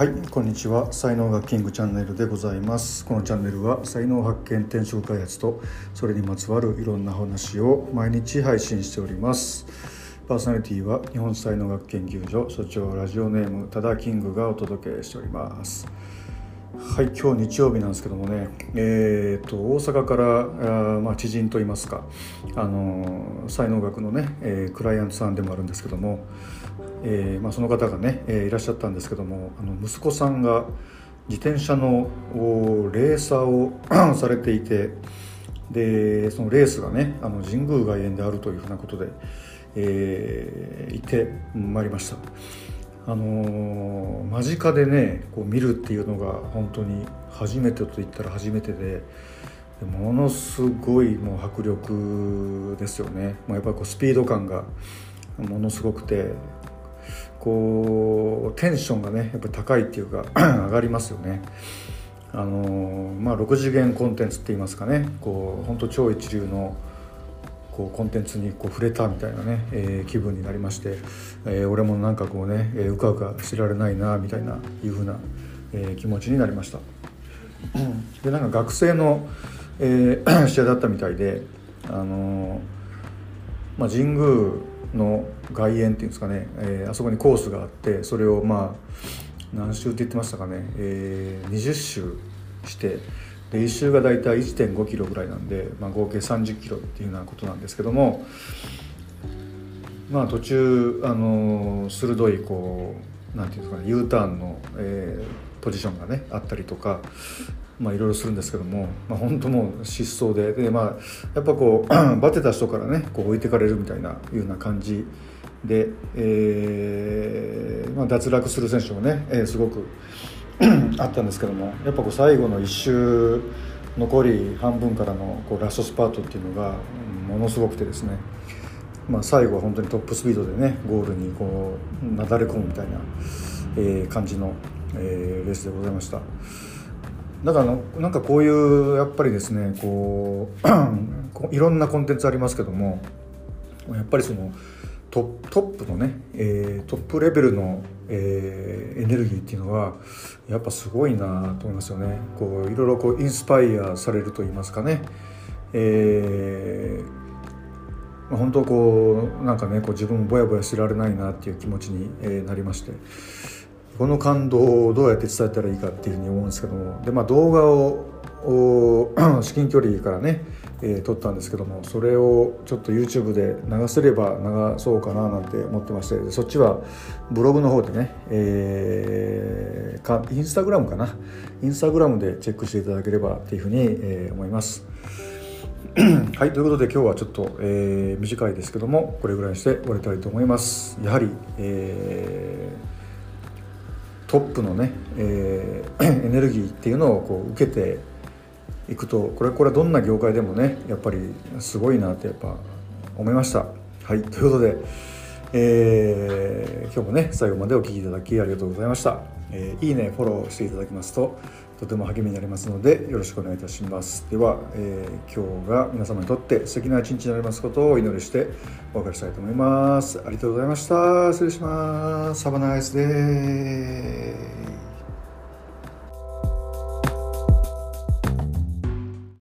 はいこんにちは。才能がキングチャンネルでございます。このチャンネルは才能発見転職開発とそれにまつわるいろんな話を毎日配信しております。パーソナリティは日本才能学研究所所長ラジオネームただキングがお届けしております。はい今日日曜日なんですけどもねえーと、大阪からあ、まあ、知人といいますかあの才能学のね、えー、クライアントさんでもあるんですけどもえーまあ、その方がね、えー、いらっしゃったんですけどもあの息子さんが自転車のレーサーを されていてでそのレースがねあの神宮外苑であるというふうなことで、えー、いてまいりました。あの、間近でねこう見るっていうのが本当に初めてと言ったら初めてでものすごいもう迫力ですよね、まあ、やっぱりスピード感がものすごくてこうテンションがねやっぱり高いっていうか 上がりますよね。あのまあ、6次元コンテンツって言いますかねこう本当超一流のこうコンテンツにこう触れたみたいなね、えー、気分になりまして、えー、俺もなんかこうね、えー、うかうか知られないなみたいないうふうな、えー、気持ちになりました。でなんか学生の、えー、試合だったみたいで、あのまあ、神宮の外苑っていうんですかね、えー、あそこにコースがあってそれをまあ何周って言ってましたかね、えー、20周してで1周が大体1 5キロぐらいなんで、まあ、合計3 0キロっていうようなことなんですけどもまあ途中あの鋭いこうなんていうんですかね U ターンの、えー、ポジションがねあったりとかまあいろいろするんですけども、まあ、本当もう失踪でで、まあ、やっぱこう バテた人からねこう置いてかれるみたいないうような感じで、えーまあ、脱落する選手もね、えー、すごく あったんですけどもやっぱこう最後の1周残り半分からのこうラストスパートっていうのがものすごくてですね、まあ、最後は本当にトップスピードでねゴールにこうなだれ込むみたいな、えー、感じの、えー、レースでございました。だからなんかこういうやっぱりですねこう いろんなコンテンツありますけどもやっぱりそのトップのね、えー、トップレベルの、えー、エネルギーっていうのはやっぱすごいなと思いますよねこういろいろこうインスパイアされると言いますかね、えー、本当こうなんかねこう自分もぼやぼやしてられないなっていう気持ちに、え、なりまして。この感動をどうやって伝えたらいいかっていうふうに思うんですけどもで、まあ、動画を至近 距離からね、えー、撮ったんですけどもそれをちょっと YouTube で流せれば流そうかななんて思ってましてそっちはブログの方でね、えー、かインスタグラムかなインスタグラムでチェックしていただければっていうふうに、えー、思います。はいということで今日はちょっと、えー、短いですけどもこれぐらいにして終わりたいと思います。やはり、えトップのね、えー、エネルギーっていうのをこう受けていくとこれこれはどんな業界でもねやっぱりすごいなってやっぱ思いました。はいということで、えー、今日もね最後までお聴きいただきありがとうございました。えー、いいねフォローしていただきますととても励みになりますのでよろしくお願いいたします。では、えー、今日が皆様にとって素敵な一日になりますことをお祈りしてお別れしたいと思います。ありがとうございました。失礼します。Have a nice day